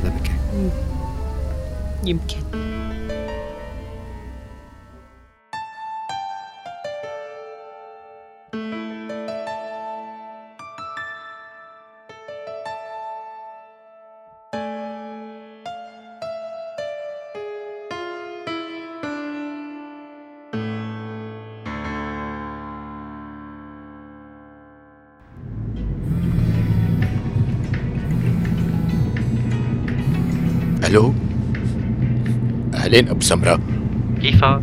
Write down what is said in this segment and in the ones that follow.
هذا بكي يمكن اهلين أبو سمره كيفك؟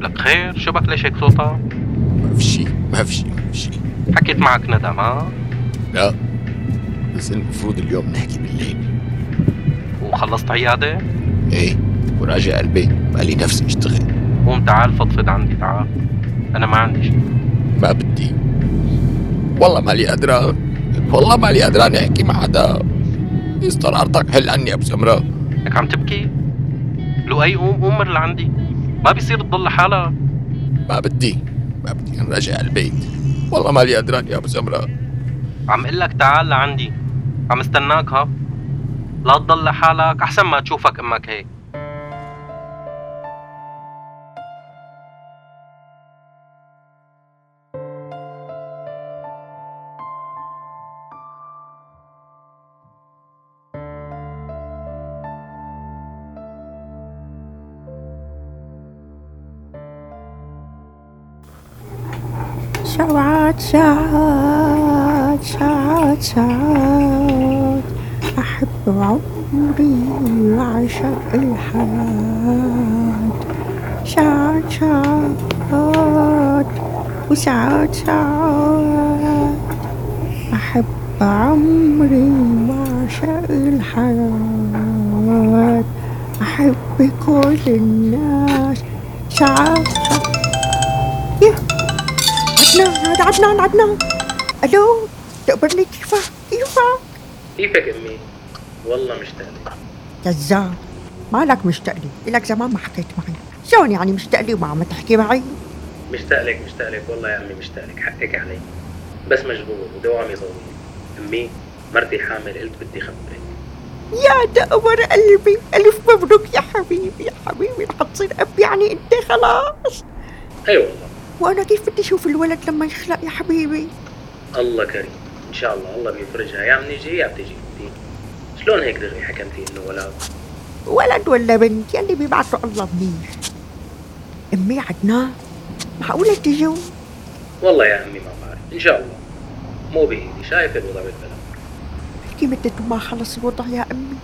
لك خير شو بك ليش هيك صوتك؟ ما في شيء ما في شيء ما في شيء حكيت معك ندم ها؟ لا بس المفروض اليوم نحكي بالليل وخلصت عيادة؟ إيه وراجع البيت مالي نفس أشتغل قوم تعال فضفض عندي تعال أنا ما عندي شيء ما بدي والله مالي قادرة والله مالي قادرة نحكي مع حدا استرارتك حل عني أبو سمره لك عم تبكي؟ لؤي قوم قوم مر لعندي. ما بيصير تضل لحالك ما بدي. ما بدي. نراجع البيت. والله مالي قادران يا أبو سمره عم قل لك تعال لعندي. عم استناك ها. لا تضل لحالك. أحسن ما تشوفك أمك هيك. ساعات ساعات ساعات ساعات أحب عمري وأعشق الحياة. ساعات ساعات وساعات ساعات أحب عمري وأعشق الحياة. أحب كل الناس. ساعات عدنان عدنان عدنان ألو تقبرني كيفك؟ كيفك؟ كيفك أمي؟ والله مشتاق لك كذاب مالك مشتاق لي لك زمان ما حكيت معي. شلون يعني مشتاق لي وما عم تحكي معي؟ مشتاق لك مشتاق لك والله يا أمي مشتاق لك حقك علي. بس مشغول ودوامي طويل أمي مرتي حامل قلت بدي خبرك. يا دقمر قلبي. ألف مبروك يا حبيبي يا حبيبي. رح تصير أب يعني أنت خلاص. أي والله. وأنا كيف بدي أشوف الولد لما يخلق يا حبيبي؟ الله كريم. إن شاء الله الله بيفرجها. يا عم نيجي يا بتجي. شلون هيك دغري حكمتي إنه ولد ولد ولا بنت؟ يلي بيبعثوا الله منيح. أمي عدنان معقولة تجوا والله يا عمي ما بعرف. إن شاء الله. مو بايدي شايف الوضع بالبلد. في مدة ما خلص الوضع يا أمي؟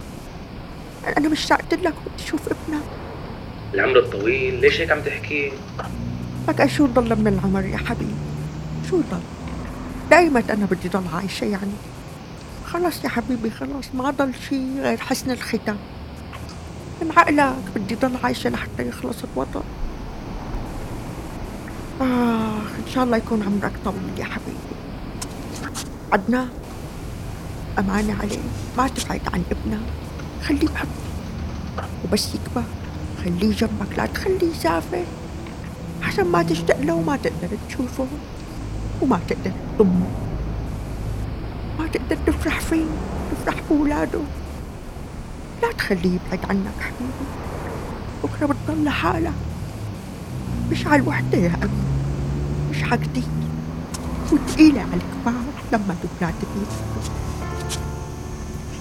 أنا مشتاقت لك بدي أشوف ابنك. العمر الطويل. ليش هيك عم تحكي؟ لك شو ضل من العمر يا حبيبي؟ شو ضل؟ دايما أنا بدي ضل عايشة يعني. خلص يا حبيبي خلص ما ضل شي غير حسن الختام. من عقلك بدي ضل عايشة لحتى يخلص الوضع. آه إن شاء الله يكون عمرك طويل يا حبيبي. عدنان أمانة عليك. ما تبعد عن ابنك. خليه بحبك. وبس يكبر. خليه جنبك. لا تخليه يسافر. عشان ما تشتاق له وما تقدر تشوفه وما تقدر تضمه. ما تقدر تفرح فيه تفرح بولاده. لا تخليه يبعد عنك حبيبي. بكرة بتضل لحالك. مش على الوحدة يا أمي مش حقدي وثقيلة على الكبار لما الأولاد بيكبروا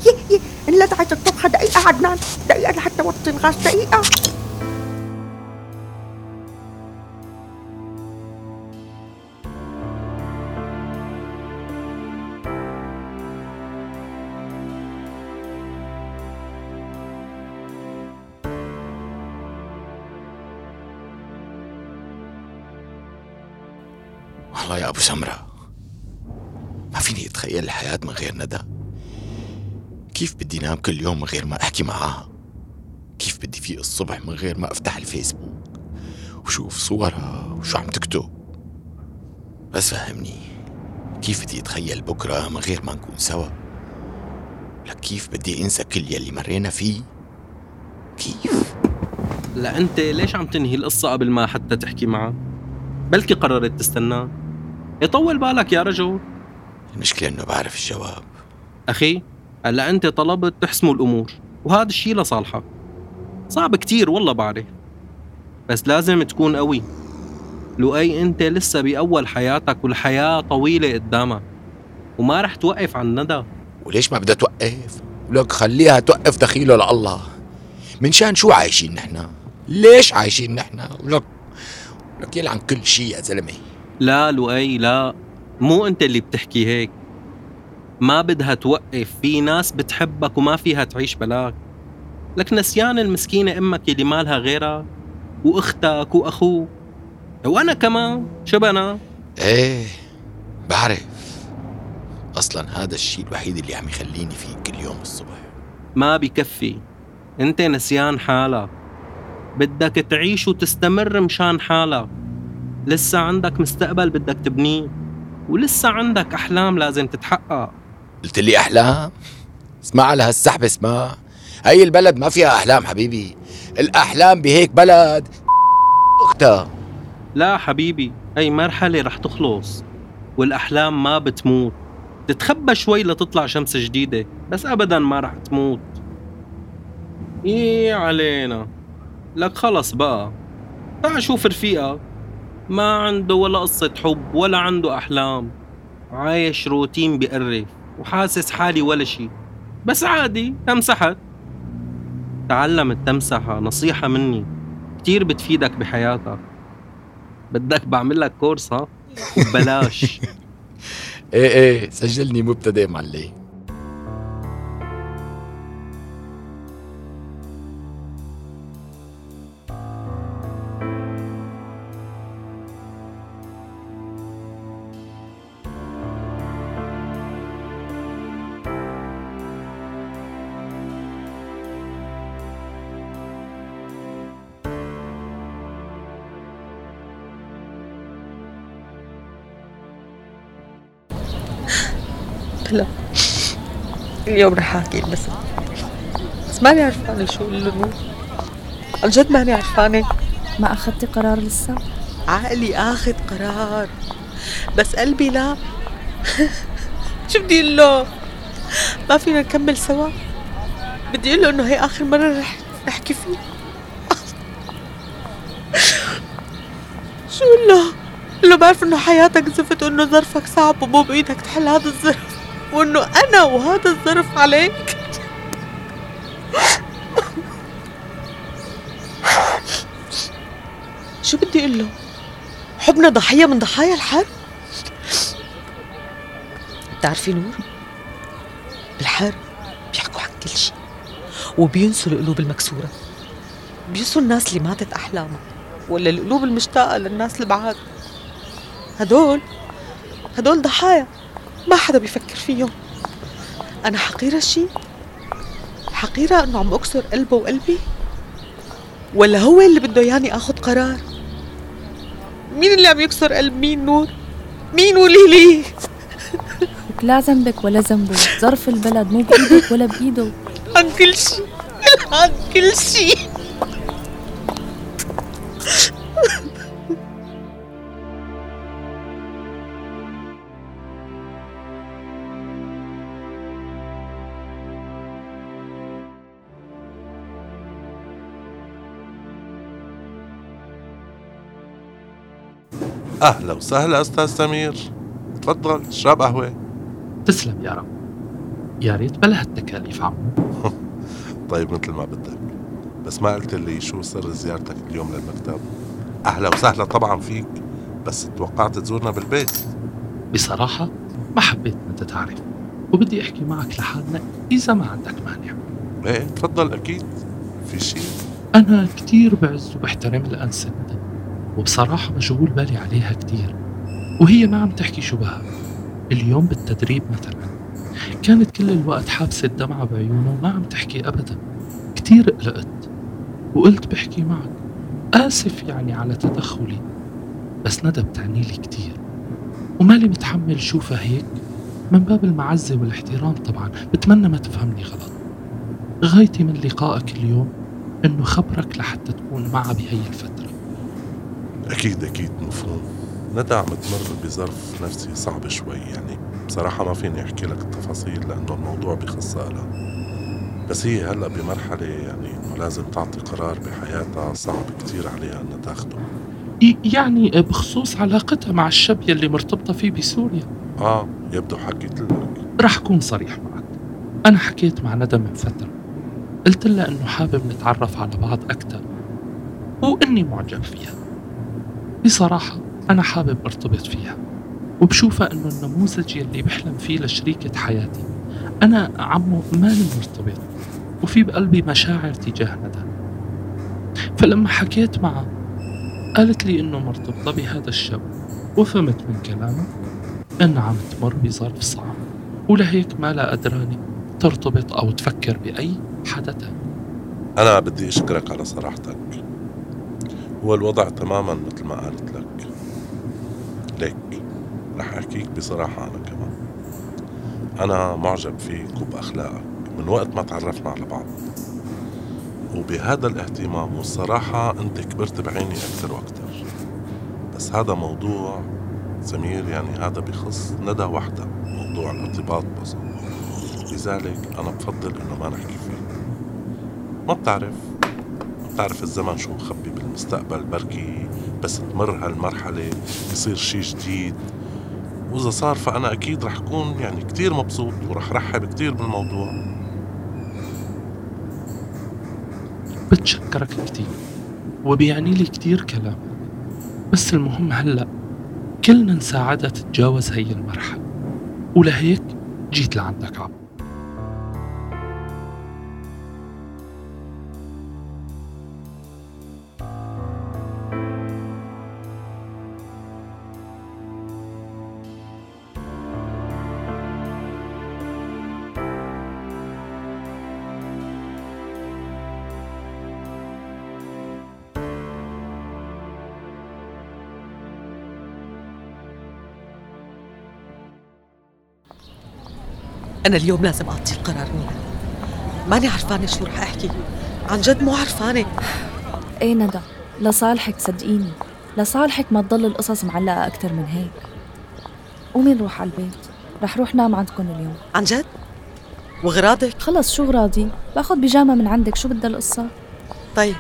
يي يي إلا دعت الطبخة دقيقة عدنان دقيقة لحتى وطي الغاز دقيقة. والله يا أبو سمرة. ما فيني أتخيل الحياة من غير ندى؟ كيف بدي نام كل يوم من غير ما أحكي معاها؟ كيف بدي فيق الصبح من غير ما أفتح الفيسبوك؟ وشوف صورها وشو عم تكتب؟ بس فهمني كيف بدي أتخيل بكرة من غير ما نكون سوا؟ لك كيف بدي أنسى كل يلي مرينا فيه؟ كيف؟ لا أنت ليش عم تنهي القصة قبل ما حتى تحكي معه؟ بلكي قررت تستنى؟ يطول بالك يا رجل. المشكلة إنه بعرف الجواب. أخي هلا أنت طلبت تحسموا الأمور وهذا الشيء لصالحك. صعب كتير والله بعرف بس لازم تكون قوي. لؤي أنت لسه بأول حياتك والحياة طويلة قدامك وما رح توقف عن ندى. وليش ما بدها توقف؟ ولك خليها توقف دخيله لله من شان شو عايشين نحن؟ ليش عايشين نحن؟ ولك لك يلعن كل شيء يا زلمة. لا لؤي لا. مو أنت اللي بتحكي هيك. ما بدها توقف. في ناس بتحبك وما فيها تعيش بلاك. لك نسيان المسكينة أمك اللي مالها غيرك وأختك وأخوك. وأنا كمان. شبنا إيه بعرف. أصلا هذا الشيء الوحيد اللي عم يخليني فيه كل يوم الصبح. ما بكفي. أنت نسيان حالك. بدك تعيش وتستمر مشان حالك. لسه عندك مستقبل بدك تبنيه ولسه عندك أحلام لازم تتحقق. قلت لي أحلام؟ اسمع لها السحب اسمع. هي البلد ما فيها أحلام حبيبي. الأحلام بهيك بلد. أختها. لا حبيبي هي مرحلة رح تخلص والأحلام ما بتموت. تتخبى شوي لتطلع شمس جديدة بس أبدا ما رح تموت. إيه علينا. لك خلص بقى. تعال شوف رفيقك. ما عنده ولا قصة حب ولا عنده أحلام. عايش روتين بقرف وحاسس حالي ولا شي. بس عادي تمسحت. تعلم التمسحة نصيحة مني. كتير بتفيدك بحياتك. بدك بعمل لك كورس ها؟ ببلاش. إيه إيه سجلني مبتدئ معلم اليوم رح أحكي بس. بس ماني عرفانة شو له عن جد ماني عرفانة. ما أخذتي قرار لسه؟ عقلي آخذ قرار. بس قلبي لا. شو بدي أقول له؟ ما فينا نكمل سوا. بدي أقول له إنه هي آخر مرة رح نحكي فيه. شو له؟ قل له بعرف إنه حياتك زفت وإنه ظرفك صعب ومو بإيدك تحل هذا الظرف. وإنه أنا وهذا الظرف عليك شو بدي أقول له؟ حبنا ضحية من ضحايا الحرب؟ بتعرفي نور؟ بالحرب بيحكوا عن كل شيء وبينسوا القلوب المكسورة بينسوا الناس اللي ماتت أحلامها ولا القلوب المشتاقة للناس البعاد هدول هدول ضحايا ما حدا بيفكر فيهم أنا حقيرة شي؟ حقيرة إنه عم أكسر قلبه وقلبي؟ ولا هو اللي بده ياني آخذ قرار؟ مين اللي عم يكسر قلب؟ مين نور؟ مين قولي لي؟ لا ذنبك ولا ذنبه. ظرف البلد مو بإيدك ولا بإيده. عن كل شي. عن كل شي. أهلا وسهلا أستاذ سمير. تفضل اشرب قهوة. تسلم يا رب. يا ريت بلا هالتكاليف عمو. طيب مثل ما بدك. بس ما قلت لي شو سر زيارتك اليوم للمكتب. أهلا وسهلا طبعا فيك بس توقعت تزورنا بالبيت. بصراحة ما حبيت ما تتعرف وبدي أحكي معك لحالنا إذا ما عندك مانع. إيه تفضل أكيد. في شيء أنا كتير بعز وبحترم الأنسة وبصراحة مشغول بالي عليها كتير. وهي ما عم تحكي شو بها. اليوم بالتدريب مثلا. كانت كل الوقت حابسة الدمعة بعيونها وما عم تحكي أبدا. كتير قلقت. وقلت بحكي معك. آسف يعني على تدخلي. بس ندى بتعني لي كتير. ومالي متحمل شوفها هيك. من باب المعزة والاحترام طبعا. بتمنى ما تفهمني غلط. غايتي من لقائك اليوم إنه خبرك لحتى تكون معها بهي الفترة. أكيد أكيد مفهوم. ندى عم تمر بظرف نفسي صعب شوي يعني بصراحة ما فيني أحكي لك التفاصيل لأنه الموضوع بخصها لها بس هي هلأ بمرحلة يعني إنه لازم تعطي قرار بحياتها صعب كتير عليها إنها تاخده. يعني بخصوص علاقتها مع الشاب يلي مرتبطة فيه بسوريا. آه يبدو حكيت لك رح أكون صريح معك. أنا حكيت مع ندى من فترة. قلت لها إنه حابب نتعرف على بعض أكثر وإني معجب فيها. بصراحة أنا حابب أرتبط فيها وبشوفها إنه النموذج يلي بحلم فيه لشريكة حياتي. أنا عمو ماني مرتبط وفي بقلبي مشاعر تجاه ندى فلما حكيت معها قالت لي إنه مرتبطة بهذا الشاب وفهمت من كلامها إنها عم تمر بظرف صعب. ولهيك ما لا قدراني ترتبط أو تفكر بأي حدا أنا بدي أشكرك على صراحتك. هو الوضع تماما مثل ما قالت لك. ليك. رح أحكيك بصراحة أنا كمان. أنا معجب فيك وبأخلاقك. من وقت ما تعرفنا على بعض. وبهذا الاهتمام والصراحة أنت كبرت بعيني أكثر وأكثر. بس هذا موضوع سمير يعني هذا بخص ندى وحدها موضوع الارتباط بس. لذلك أنا بفضل إنه ما نحكي فيه. ما بتعرف؟ بتعرف الزمن شو مخبي بالمستقبل بركي بس تمر هالمرحلة يصير شي جديد. وإذا صار فأنا أكيد رح أكون يعني كتير مبسوط ورح رحب كتير بالموضوع. بتشكرك كتير وبيعني لي كتير كلام. بس المهم هلأ كلنا نساعدها تتجاوز هي المرحلة. ولهيك جيت لعندك عم أنا اليوم لازم أعطي القرار نور ماني عرفانة شو رح أحكي. عن جد مو عرفانة. إيه ندى. لصالحك صدقيني. لصالحك ما تضل القصص معلقة أكتر من هيك. قومي نروح على البيت. رح روح نام عندكم اليوم. عن جد؟ وغراضك؟ خلص شو غراضي؟ باخد بيجامة من عندك. شو بدها القصة؟ طيب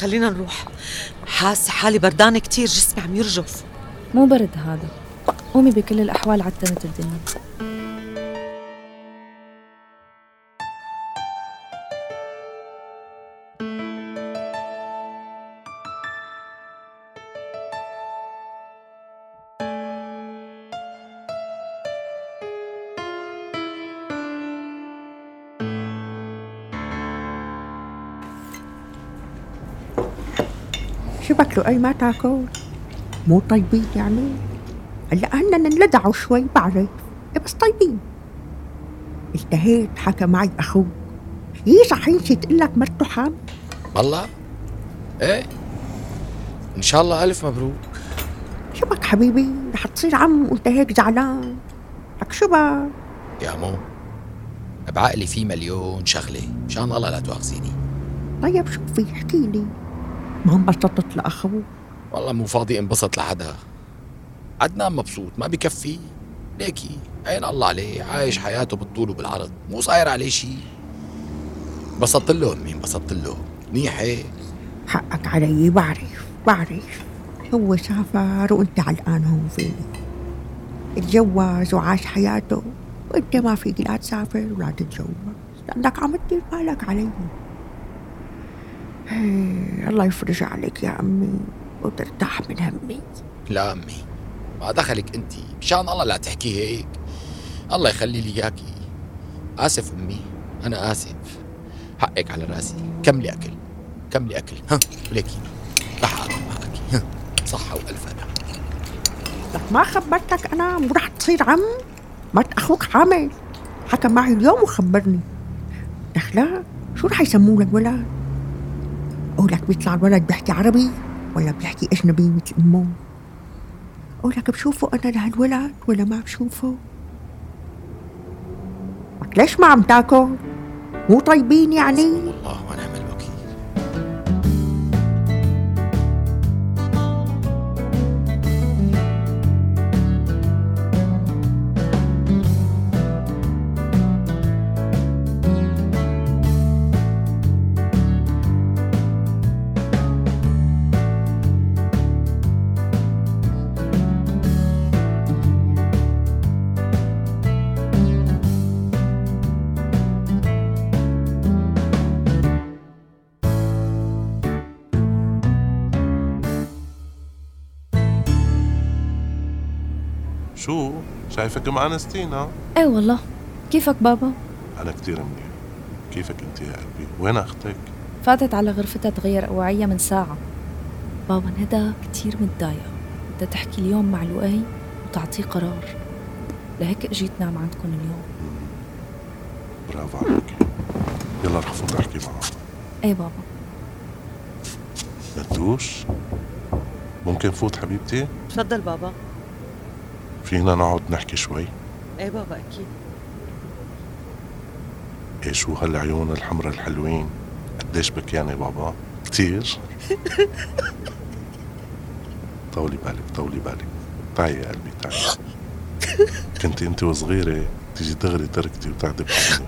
خلينا نروح. حاسة حالي بردانة كتير جسمي عم يرجف. مو برد هذا. قومي بكل الأحوال عتمت الدنيا. له أي ما تاكل. مو طيبين يعني. هلأ هن انلدعوا شوي بعرف. إيه بس طيبين. التهيت حكى معي أخوك هي صحيح تقول لك مرته حامل؟ والله؟ إيه؟ إن شاء الله ألف مبروك. شبك حبيبي؟ رح تصير عم وانت هيك زعلان لك شو بك؟ يا مو. بعقلي في مليون شغلة. مشان الله لا تواخذيني. طيب شوفي احكي لي. ما انبسطت لأخوك والله مو فاضي انبسط لحدا. عدنان مبسوط ما بكفي. ليكي عين الله عليه عايش حياته بالطول وبالعرض. مو صاير عليه شيء انبسطت له امي انبسطت له منيح هيك حقك علي بعرف بعرف. هو سافر وانت علقان هون فيني. اتجوز وعاش حياته. وانت ما فيك لا تسافر ولا تتجوز. لانك عم تدير بالك علي. الله يفرج عليك يا أمي وترتاح من همي. لا أمي ما دخلك أنت. مشان الله لا تحكي هيك. الله يخلي لي إياكي. آسف أمي أنا آسف. حقك على رأسي. كملي أكل؟ كملي أكل؟ ها وليكي رح أكل معك. ها صحة وألف أنا. لك ما خبرتك أنا مو رح تصير عم؟ مرت أخوك حامل. حكى معي اليوم وخبرني. دخلا شو رح يسموه للولد قولك بيطلع الولد بيحكي عربي ولا بيحكي أجنبي مثل أمه؟ قولك بشوفه أنا لهالولد ولا ما بشوفه؟ لك ليش ما عم تاكل؟ مو طيبين يعني؟ الله شايفك معنستين ها إيه والله. كيفك بابا؟ أنا كتير منيح. كيفك أنت يا قلبي؟ وين أختك؟ فاتت على غرفتها تغير أوعية من ساعة. بابا ندى كتير متضايقة. بدها تحكي اليوم مع لؤي وتعطيه قرار. لهيك إجيت نام عندكم اليوم. برافو عليك. يلا رح فوت احكي معها إيه بابا. ندوش ممكن فوت حبيبتي؟ تفضل بابا. فينا نقعد نحكي شوي؟ إيه بابا أكيد. إيه شو هالعيون الحمرا الحلوين؟ قديش بكياني بابا؟ كتير؟ طولي بالك طولي بالك. تعي يا قلبي تعي. كنت انت وصغيرة تيجي دغري تركتي وتاخدي بحضني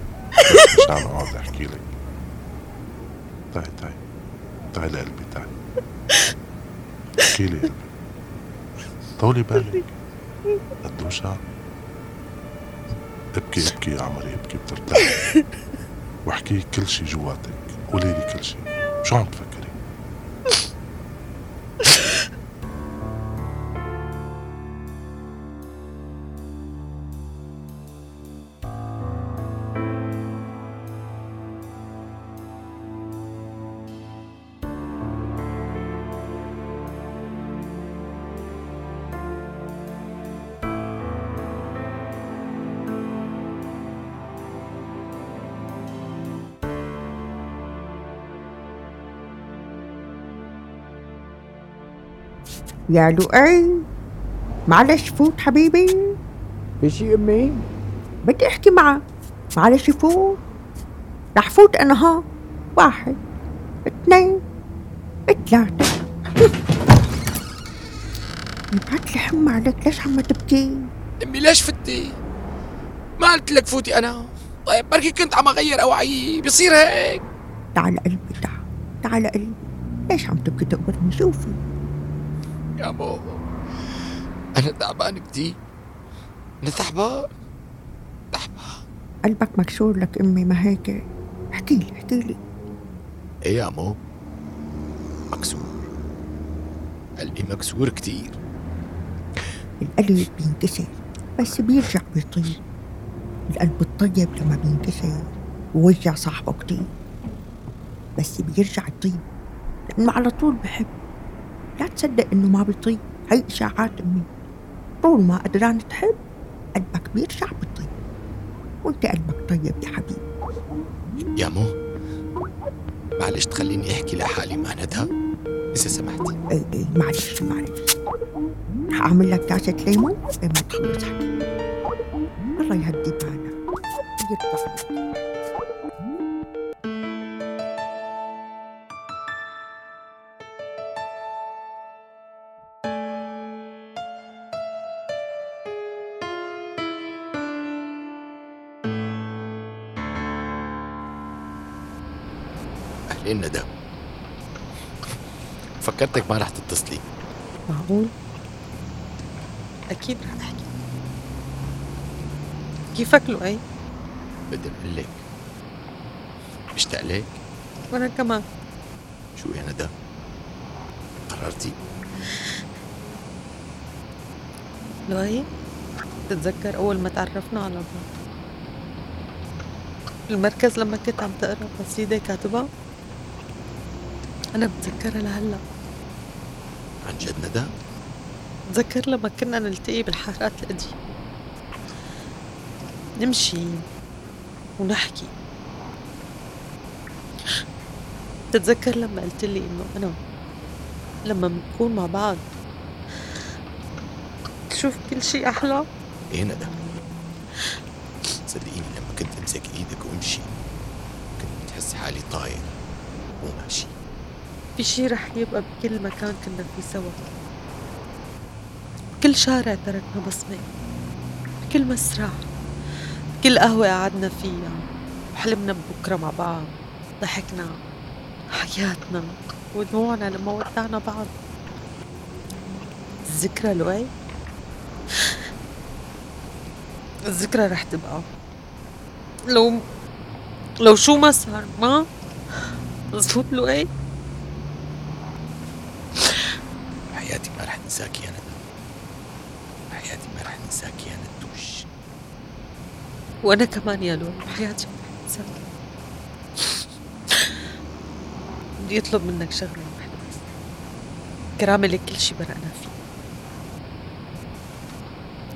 مشان أقعد أحكي لك. تعي تعي. تعي لقلبي تعي. احكي لي قلبي. طولي بالك. قدوشة ابكي ابكي يا عمري ابكي بترتاح. واحكي كل شي جواتك. قولي لي كل شي. شو عم تفكري يا لؤي معلش فوت حبيبي. في شي أمي؟ بدي أحكي معك. معلش فوت. رح فوت أنا ها؟ واحد اثنين ثلاثة. لي حم عليك ليش عم تبكي؟ أمي ليش فتي؟ ما قلت لك فوتي أنا. طيب بركي كنت عم أغير أواعي. بيصير هيك. تعال قلبي تعال تعال قلبي. ليش عم تبكي؟ تقبرني شوفي. يا مو. أنا تعبان كتير. أنا تعبان. قلبك مكسور لك أمي ما هيك؟ احكي لي احكي لي. إيه يا مو؟ مكسور. قلبي مكسور كتير. القلب بينكسر بس بيرجع بيطيب القلب الطيب لما بينكسر ووجع صاحبه كتير بس بيرجع يطيب. لأنه على طول بحب. لا تصدق إنه ما بيطيب هي إشاعات أمي. طول ما قدران تحب قلبك بيرجع بيطيب وأنت قلبك طيب يا حبيبي. يا مو معلش تخليني أحكي لحالي مع ندى إذا سمحتي. اي اي معلش معلش. هعمل لك كاسة ليمون لما تخلص حكي الله يهدي بالك. يرضى اهلين ندى فكرتك ما رح تتصلي. معقول؟ أكيد رح أحكي كيفك لؤي؟ بدي أقول لك. مشتاق لك؟ وأنا كمان. شو يا ندى قررتي. لؤي تتذكر أول ما تعرفنا على بعض؟ المركز لما كنت عم تقرأ قصيدة كاتبها أنا بتذكرها لهلأ. عن جد ندى؟ بتذكر لما كنا نلتقي بالحارات القديمة. نمشي ونحكي. بتتذكر لما قلت لي إنه أنا لما بنكون مع بعض تشوف كل شيء أحلى؟ إيه ندى؟ صدقيني لما كنت أمسك إيدك وأمشي كنت بتحس حالي طاير وماشي في شي رح يبقى بكل مكان كنا فيه سوا. بكل شارع تركنا بصمة. بكل مسرح. بكل قهوة قعدنا فيها. وحلمنا ببكرة مع بعض. ضحكنا. حياتنا ودموعنا لما ودعنا بعض. الذكرى لؤي الذكرى رح تبقى. لو لو شو ما صار ما؟ مزبوط لؤي حياتي ما رح ننساك يا ندى حياتي ما رح ننساك يا ندوش وأنا كمان يا لؤي بحياتي انساك بدي اطلب منك شغلة واحدة بس كرامة لك كل شي برقنا فيه.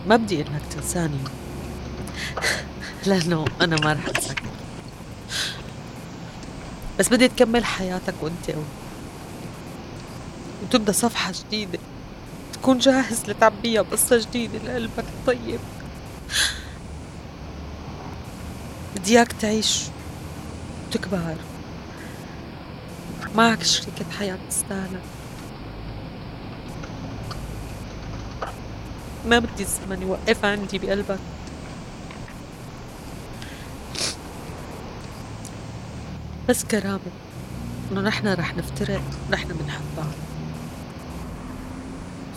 ما بدي انك تنساني. لأنه أنا ما رح أنساك. بس بدي تكمل حياتك وأنت قوي وتبدأ صفحة جديدة. تكون جاهز لتعبيها قصه جديدة لقلبك الطيب. بدي اياك تعيش وتكبر. معك شريكة حياة تستاهلك ما بدي الزمن يوقف عندي بقلبك. بس كرامة إنه نحن رح نفترق نحن بنحب بعض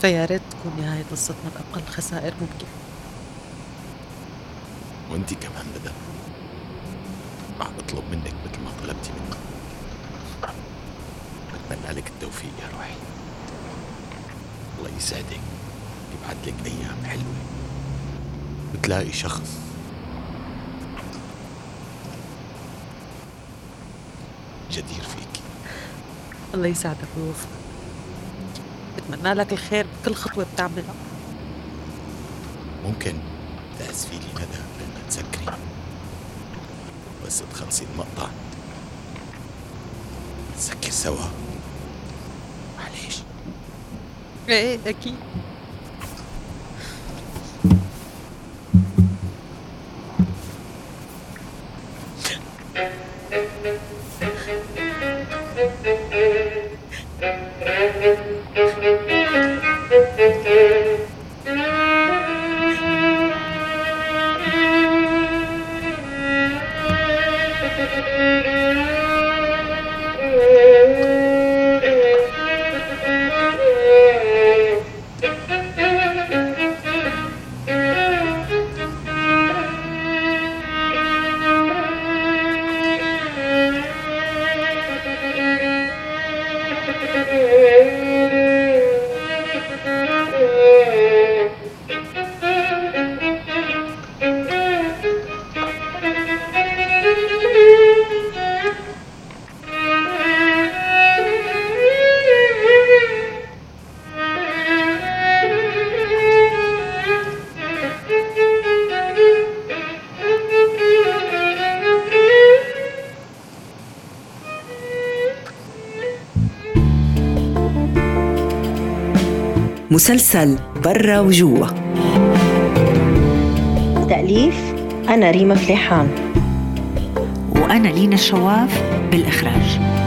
فيا ريت تكون نهاية قصتنا بأقل خسائر ممكن. وانتي كمان ندى عم بطلب منك مثل ما طلبتي مني بتمنى لك التوفيق يا روحي. الله يسعدك. يبعد لك أيام حلوة. بتلاقي شخص. جدير فيك. الله يسعدك ويوفقك بتمنى لك الخير بكل خطوة بتعملها. ممكن تعزفي لي ندى لما تسكري بس تخلصي المقطع نسكر سوا. معليش. إيه أكيد. مسلسل برا وجوا. تأليف أنا ريما فليحان. وأنا لينا الشواف بالإخراج.